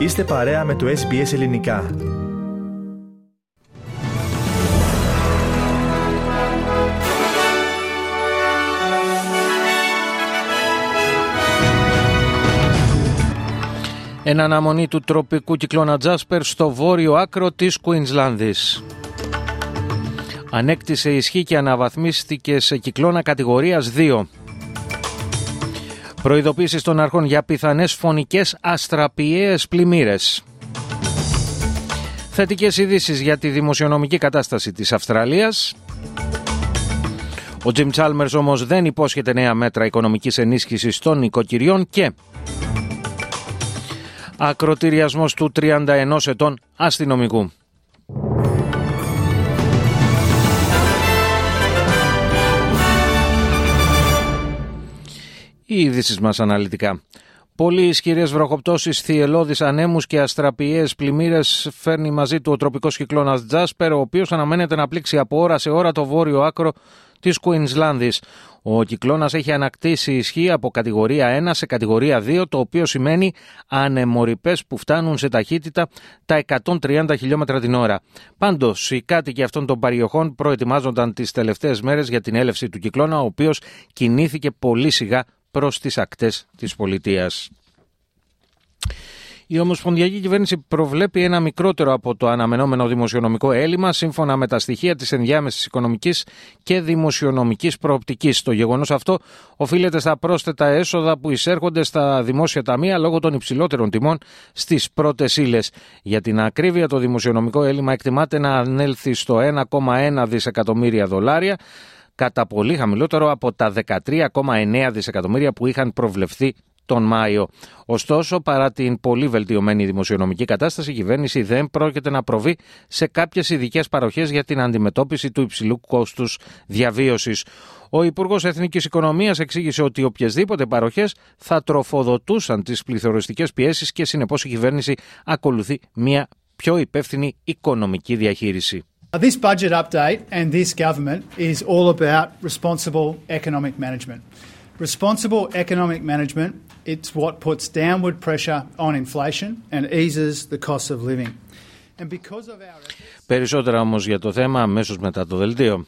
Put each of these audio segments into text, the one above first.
Είστε παρέα με το SBS Ελληνικά. Εν αναμονή του τροπικού κυκλώνα Τζάσπερ στο βόρειο άκρο της Κουίνσλανδης. Ανέκτησε ισχύ και αναβαθμίστηκε σε κυκλώνα κατηγορίας 2. Προειδοποίησεις των αρχών για πιθανές φωνικές αστραπιαίες πλημμύρες. Θετικές ειδήσεις για τη δημοσιονομική κατάσταση της Αυστραλίας. Ο Τζιμ Τσάλμερς όμως δεν υπόσχεται νέα μέτρα οικονομικής ενίσχυσης των νοικοκυριών και ακροτηριασμός του 31 ετών αστυνομικού. Οι ειδήσει μας αναλυτικά. Πολύ ισχυρές βροχοπτώσεις, θυελώδεις ανέμους και αστραπιαίε πλημμύρες φέρνει μαζί του ο τροπικός κυκλώνας Τζάσπερ, ο οποίος αναμένεται να πλήξει από ώρα σε ώρα το βόρειο άκρο της Κουίνσλάνδη. Ο κυκλώνας έχει ανακτήσει ισχύ από κατηγορία 1 σε κατηγορία 2, το οποίο σημαίνει ανεμορυπέ που φτάνουν σε ταχύτητα τα 130 χιλιόμετρα την ώρα. Πάντως, οι κάτοικοι αυτών των περιοχών προετοιμάζονταν τις τελευταίες μέρες για την έλευση του κυκλώνα, ο οποίος κινήθηκε πολύ σιγά προς τις ακτές της πολιτείας. Η Ομοσπονδιακή Κυβέρνηση προβλέπει ένα μικρότερο από το αναμενόμενο δημοσιονομικό έλλειμμα σύμφωνα με τα στοιχεία της ενδιάμεσης οικονομικής και δημοσιονομικής προοπτικής. Το γεγονός αυτό οφείλεται στα πρόσθετα έσοδα που εισέρχονται στα δημόσια ταμεία λόγω των υψηλότερων τιμών στις πρώτες ύλες. Για την ακρίβεια, το δημοσιονομικό έλλειμμα εκτιμάται να ανέλθει στο 1,1 δισεκατομμύρια δολάρια κατά πολύ χαμηλότερο από τα 13,9 δισεκατομμύρια που είχαν προβλεφθεί τον Μάιο. Ωστόσο, παρά την πολύ βελτιωμένη δημοσιονομική κατάσταση, η κυβέρνηση δεν πρόκειται να προβεί σε κάποιες ειδικές παροχές για την αντιμετώπιση του υψηλού κόστους διαβίωσης. Ο Υπουργός Εθνικής Οικονομίας εξήγησε ότι οποιασδήποτε παροχές θα τροφοδοτούσαν τις πληθωριστικές πιέσεις και συνεπώς η κυβέρνηση ακολουθεί μια πιο υπεύθυνη οικονομική διαχείριση. This budget update and this government is all about responsible economic management. Responsible economic management, it's what puts downward pressure on inflation and eases the cost of living. And because of our... Περισσότερα όμως για το θέμα αμέσως μετά το δελτίο.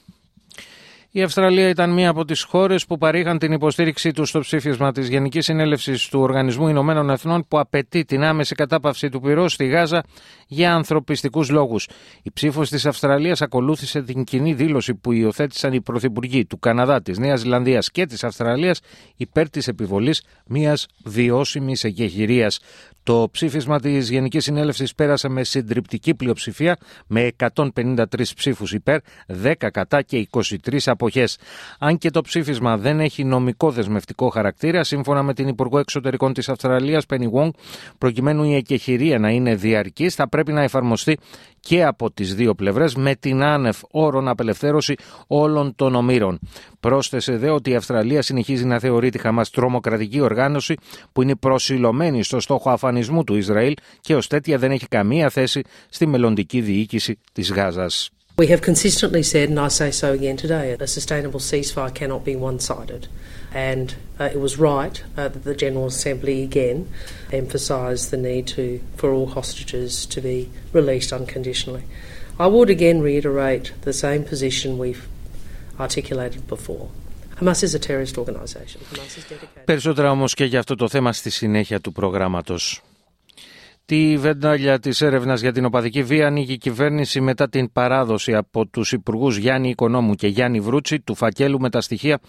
Η Αυστραλία ήταν μία από τις χώρες που παρήχαν την υποστήριξή τους στο ψήφισμα της Γενικής Συνέλευσης του Οργανισμού Ηνωμένων Εθνών που απαιτεί την άμεση κατάπαυση του πυρός στη Γάζα για ανθρωπιστικούς λόγους. Η ψήφος της Αυστραλίας ακολούθησε την κοινή δήλωση που υιοθέτησαν οι πρωθυπουργοί του Καναδά, της Νέας Ζηλανδίας και της Αυστραλίας υπέρ της επιβολής μιας βιώσιμης εγκεχηρία. Το ψήφισμα της Γενικής Συνέλευσης πέρασε με συντριπτική πλειοψηφία με 153 ψήφους υπέρ, 10 κατά και 23 αποχέ. Αν και το ψήφισμα δεν έχει νομικό δεσμευτικό χαρακτήρα, σύμφωνα με την Υπουργό Εξωτερικών της Αυστραλίας, Penny Wong, προκειμένου η εκεχηρία να είναι διαρκής, θα πρέπει να εφαρμοστεί και από τις δύο πλευρές με την άνευ όρων απελευθέρωση όλων των ομήρων. Πρόσθεσε δε ότι η Αυστραλία συνεχίζει να θεωρεί τη Χαμάς τρομοκρατική οργάνωση που είναι προσιλωμένη στο στόχο αφανισμού του Ισραήλ και ως τέτοια δεν έχει καμία θέση στη μελλοντική διοίκηση της Γάζας. We have consistently said, and I say so again today, a sustainable ceasefire cannot be one sided. And uh, it was right uh, that the General Assembly again emphasised the need to, for all hostages to be released unconditionally. I would again reiterate the same position we've articulated before. Hamas is a terrorist organisation. Hamas is dedicated. Περισσότερα όμως και για αυτό το θέμα στη συνέχεια του προγράμματος. Τη βεντάλια της έρευνας για την οπαδική βία ανοίγει η κυβέρνηση μετά την παράδοση από τους υπουργούς Γιάννη Οικονόμου και Γιάννη Βρούτσι του φακέλου με τα στοιχεία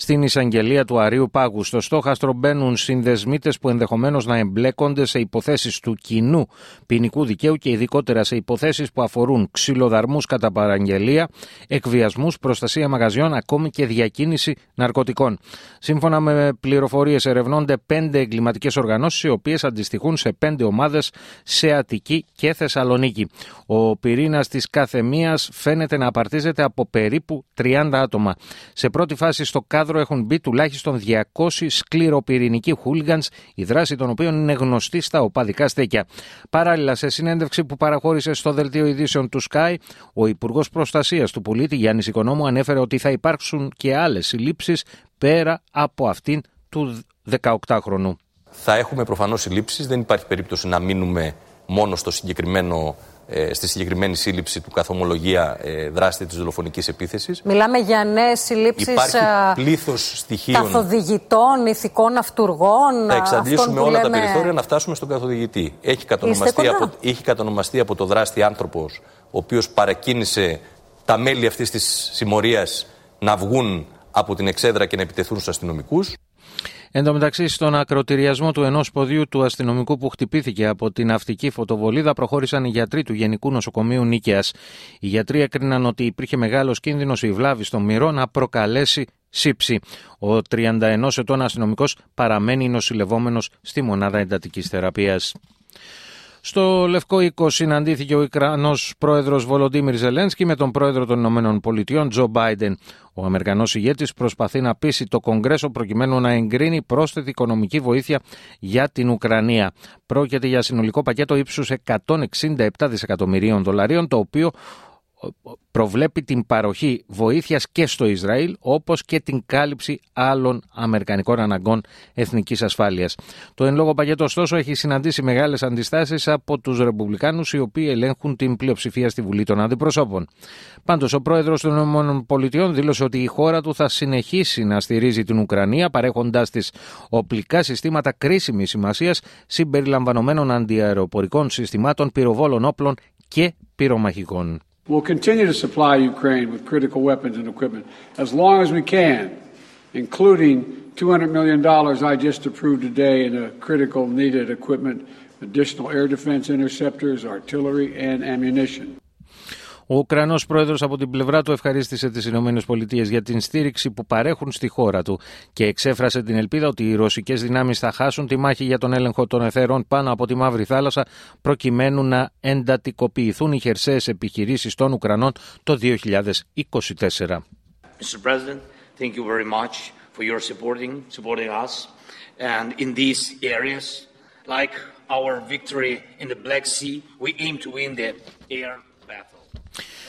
στην εισαγγελία του Αρίου Πάγου. Στο στόχαστρο μπαίνουν συνδεσμίτες που ενδεχομένως να εμπλέκονται σε υποθέσεις του κοινού ποινικού δικαίου και ειδικότερα σε υποθέσεις που αφορούν ξυλοδαρμούς κατά παραγγελία, εκβιασμούς, προστασία μαγαζιών, ακόμη και διακίνηση ναρκωτικών. Σύμφωνα με πληροφορίες, ερευνώνται πέντε εγκληματικές οργανώσεις, οι οποίες αντιστοιχούν σε πέντε ομάδες σε Αττική και Θεσσαλονίκη. Ο πυρήνας της κάθε μία φαίνεται να απαρτίζεται από περίπου 30 άτομα. Σε πρώτη φάση στο κάδρο κάδρο έχουν μπει τουλάχιστον 200 σκληροπυρηνικοί χούλγαν, η δράση των οποίων είναι γνωστή στα οπαδικά στέκια. Παράλληλα, σε συνέντευξη που παραχώρησε στο δελτίο ειδήσεων του Sky, ο Υπουργός Προστασίας του Πολίτη Γιάννης Οικονόμου ανέφερε ότι θα υπάρξουν και άλλες συλλήψεις πέρα από αυτήν του 18χρονου. Θα έχουμε προφανώς συλλήψεις. Δεν υπάρχει περίπτωση να μείνουμε μόνο στο συγκεκριμένο ε, στη συγκεκριμένη σύλληψη του καθομολογία ε, δράστη της δολοφονικής επίθεσης. Μιλάμε για νέες συλλήψει πλήθος στοιχείων. Καθοδηγητών, ηθικών αυτούργων. Θα εξαντλήσουμε όλα λέμε... τα περιθώρια να φτάσουμε στον καθοδηγητή. Έχει κατονομαστεί, από, έχει κατονομαστεί από το δράστη άνθρωπος, ο οποίος παρακίνησε τα μέλη αυτής της συμμορίας να βγουν από την εξέδρα και να επιτεθούν στους αστυνομικούς. Εν τω μεταξύ, στον ακροτηριασμό του ενός ποδιού του αστυνομικού που χτυπήθηκε από την ναυτική φωτοβολίδα, προχώρησαν οι γιατροί του Γενικού Νοσοκομείου Νίκαιας. Οι γιατροί έκριναν ότι υπήρχε μεγάλος κίνδυνος η βλάβη στο μυρό να προκαλέσει σύψη. Ο 31 ετών αστυνομικός παραμένει νοσηλευόμενος στη μονάδα εντατικής θεραπείας. Στο Λευκό Οίκο συναντήθηκε ο Ικρανό πρόεδρος Βολοντίμιρ Ζελένσκι με τον πρόεδρο των Ηνωμένων Πολιτειών Τζο Μπάιντεν. Ο Αμερικανός ηγέτης προσπαθεί να πείσει το Κογκρέσο προκειμένου να εγκρίνει πρόσθετη οικονομική βοήθεια για την Ουκρανία. Πρόκειται για συνολικό πακέτο ύψους 167 δισεκατομμυρίων δολαρίων, το οποίο προβλέπει την παροχή βοήθειας και στο Ισραήλ όπως και την κάλυψη άλλων αμερικανικών αναγκών εθνικής ασφάλειας. Το εν λόγω πακέτο ωστόσο έχει συναντήσει μεγάλες αντιστάσεις από τους Ρεπουμπλικάνους οι οποίοι ελέγχουν την πλειοψηφία στη Βουλή των Αντιπροσώπων. Πάντως ο πρόεδρος των ΗΠΑ δήλωσε ότι η χώρα του θα συνεχίσει να στηρίζει την Ουκρανία παρέχοντας της οπλικά συστήματα κρίσιμης σημασίας συμπεριλαμβανομένων αντιαεροπορικών συστημάτων, πυροβόλων όπλων και πυρομαχικών. We'll continue to supply Ukraine with critical weapons and equipment as long as we can, including $200 million I just approved today in a critical needed equipment, additional air defense interceptors, artillery, and ammunition. Ο Ουκρανός πρόεδρος από την πλευρά του ευχαρίστησε τις ΗΠΑ για την στήριξη που παρέχουν στη χώρα του και εξέφρασε την ελπίδα ότι οι ρωσικές δυνάμεις θα χάσουν τη μάχη για τον έλεγχο των εθέρων πάνω από τη Μαύρη Θάλασσα προκειμένου να εντατικοποιηθούν οι χερσαίες επιχειρήσεις των Ουκρανών το 2024. Mr. President, thank you very much for your supporting, supporting us. And in these areas, like our victory in the Black Sea, we aim to win the air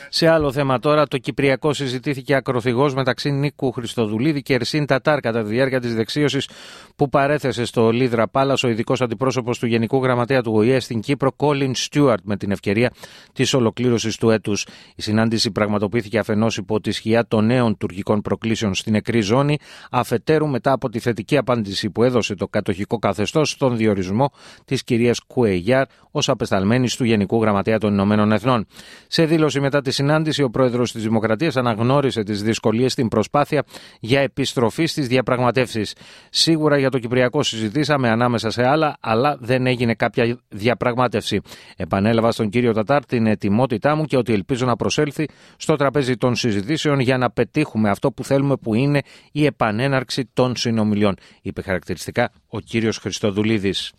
σε άλλο θέμα τώρα, το Κυπριακό συζητήθηκε ακροθυγός μεταξύ Νίκου Χριστοδουλίδη και Ερσίν Τατάρ κατά τη διάρκεια της δεξίωσης που παρέθεσε στο Λίδρα Πάλας ο ειδικός αντιπρόσωπος του Γενικού Γραμματέα του ΟΗΕ στην Κύπρο, Κόλιν Στιούαρτ, με την ευκαιρία της ολοκλήρωσης του έτους. Η συνάντηση πραγματοποιήθηκε αφενός υπό τη σκιά των νέων τουρκικών προκλήσεων στην εκρή ζώνη, αφετέρου μετά από τη θετική απάντηση που έδωσε το κατοχικό καθεστώς στον διορισμό της κυρίας Κουεγιάρ ως απεσταλμένης του Γενικού Γραμματέα των Ηνωμένων Εθνών. Σε δήλωση μετά τη συνάντηση, ο πρόεδρος της Δημοκρατίας αναγνώρισε τις δυσκολίες στην προσπάθεια για επιστροφή στις διαπραγματεύσεις. Σίγουρα για το Κυπριακό συζητήσαμε ανάμεσα σε άλλα, αλλά δεν έγινε κάποια διαπραγμάτευση. Επανέλαβα στον κύριο Τατάρ την ετοιμότητά μου και ότι ελπίζω να προσέλθει στο τραπέζι των συζητήσεων για να πετύχουμε αυτό που θέλουμε που είναι η επανέναρξη των συνομιλιών, είπε χαρακτηριστικά ο κύριος Χριστοδουλίδης.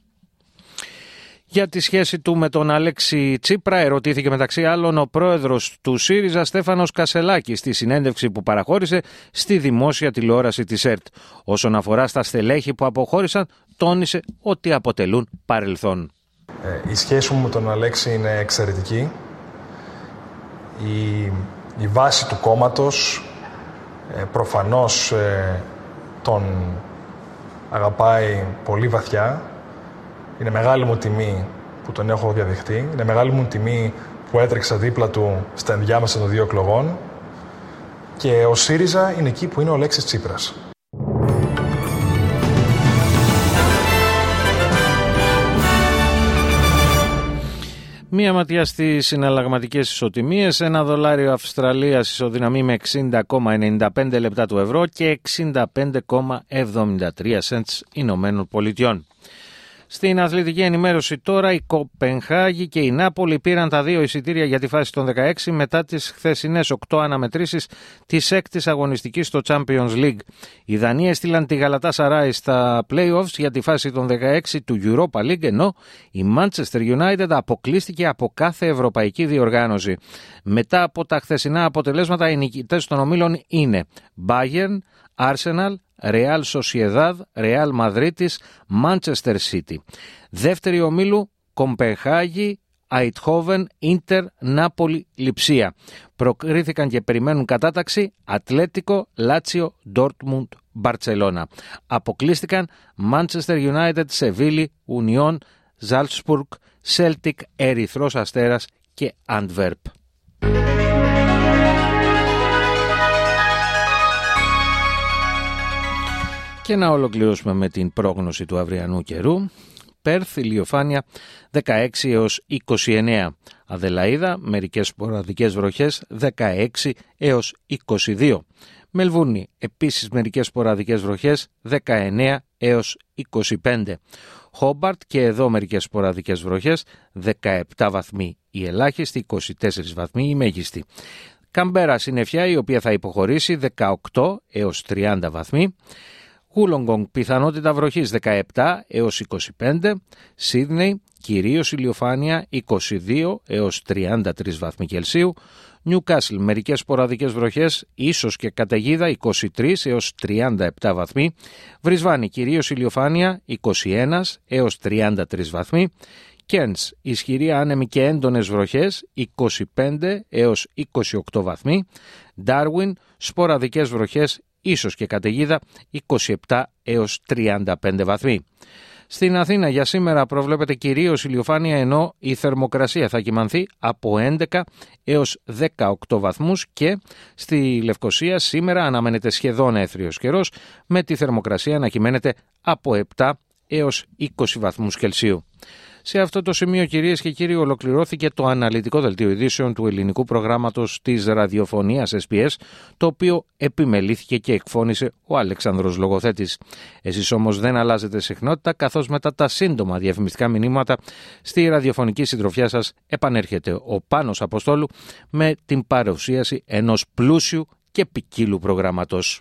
Για τη σχέση του με τον Αλέξη Τσίπρα ερωτήθηκε μεταξύ άλλων ο πρόεδρος του ΣΥΡΙΖΑ Στέφανος Κασελάκης στη συνέντευξη που παραχώρησε στη δημόσια τηλεόραση της ΕΡΤ. Όσον αφορά στα στελέχη που αποχώρησαν, τόνισε ότι αποτελούν παρελθόν. Ε, η σχέση μου με τον Αλέξη είναι εξαιρετική. Η, η βάση του κόμματος ε, προφανώς ε, τον αγαπάει πολύ βαθιά είναι μεγάλη μου τιμή που τον έχω διαδεχτεί. Είναι μεγάλη μου τιμή που έτρεξα δίπλα του στα ενδιάμεσα των δύο εκλογών. Και ο ΣΥΡΙΖΑ είναι εκεί που είναι ο Λέξης Τσίπρας. Μία ματιά στις συναλλαγματικές ισοτιμίες. Ένα δολάριο Αυστραλίας ισοδυναμεί με 60,95 λεπτά του ευρώ και 65,73 cents Ηνωμένων Πολιτειών. Στην αθλητική ενημέρωση τώρα η Κοπενχάγη και η Νάπολη πήραν τα δύο εισιτήρια για τη φάση των 16 μετά τις χθεσινές 8 αναμετρήσεις της έκτης αγωνιστικής στο Champions League. Οι Δανείοι έστειλαν τη Γαλατά Σαράι στα playoffs για τη φάση των 16 του Europa League ενώ η Manchester United αποκλείστηκε από κάθε ευρωπαϊκή διοργάνωση. Μετά από τα χθεσινά αποτελέσματα οι νικητές των ομίλων είναι Bayern, Arsenal, Real Sociedad, Real Madridis, Manchester City. Δεύτερη ομίλου, Κομπεχάγη, Αιτχόβεν, Ίντερ, Νάπολη, Λιψία. Προκρίθηκαν και περιμένουν κατάταξη Ατλέτικο, Λάτσιο, Ντόρτμουντ, Μπαρτσελώνα. Αποκλείστηκαν Manchester United, Σεβίλη, Ουνιόν, Ζάλτσπουργκ, Celtic, Ερυθρός Αστέρας και Αντβέρπ. Και να ολοκληρώσουμε με την πρόγνωση του αυριανού καιρού. Πέρθ, ηλιοφάνεια 16 έως 29. Αδελαίδα, μερικές σποραδικές βροχές 16 έως 22. Μελβούνι, επίσης μερικές σποραδικές βροχές 19 έως 25. Χόμπαρτ και εδώ μερικές σποραδικές βροχές 17 βαθμοί η ελάχιστη, 24 βαθμοί η μέγιστη. Καμπέρα συννεφιά η οποία θα υποχωρήσει 18 έως 30 βαθμοί. Χούλογκογκ πιθανότητα βροχής 17 έως 25, Σίδνεϊ κυρίως ηλιοφάνεια 22 έως 33 βαθμοί Κελσίου, Νιουκάσλ μερικές σποραδικές βροχές, ίσως και καταιγίδα 23 έως 37 βαθμοί, Βρισβάνη κυρίως ηλιοφάνεια 21 έως 33 βαθμοί, Κέντς ισχυρή άνεμη και έντονες βροχές 25 έως 28 βαθμοί, Ντάρουιν σποραδικές βροχές ίσως και καταιγίδα 27 έως 35 βαθμοί. Στην Αθήνα για σήμερα προβλέπεται κυρίως ηλιοφάνεια ενώ η θερμοκρασία θα κοιμανθεί από 11 έως 18 βαθμούς και στη Λευκοσία σήμερα αναμένεται σχεδόν έθριος καιρός με τη θερμοκρασία να κυμαίνεται από 7 έως 20 βαθμούς Κελσίου. Σε αυτό το σημείο, κυρίες και κύριοι, ολοκληρώθηκε το αναλυτικό δελτίο ειδήσεων του ελληνικού προγράμματος της ραδιοφωνίας SPS, το οποίο επιμελήθηκε και εκφώνησε ο Αλεξάνδρος Λογοθέτης. Εσείς όμως δεν αλλάζετε συχνότητα, καθώς μετά τα σύντομα διαφημιστικά μηνύματα στη ραδιοφωνική συντροφιά σας επανέρχεται ο Πάνος Αποστόλου με την παρουσίαση ενός πλούσιου και ποικίλου προγράμματος.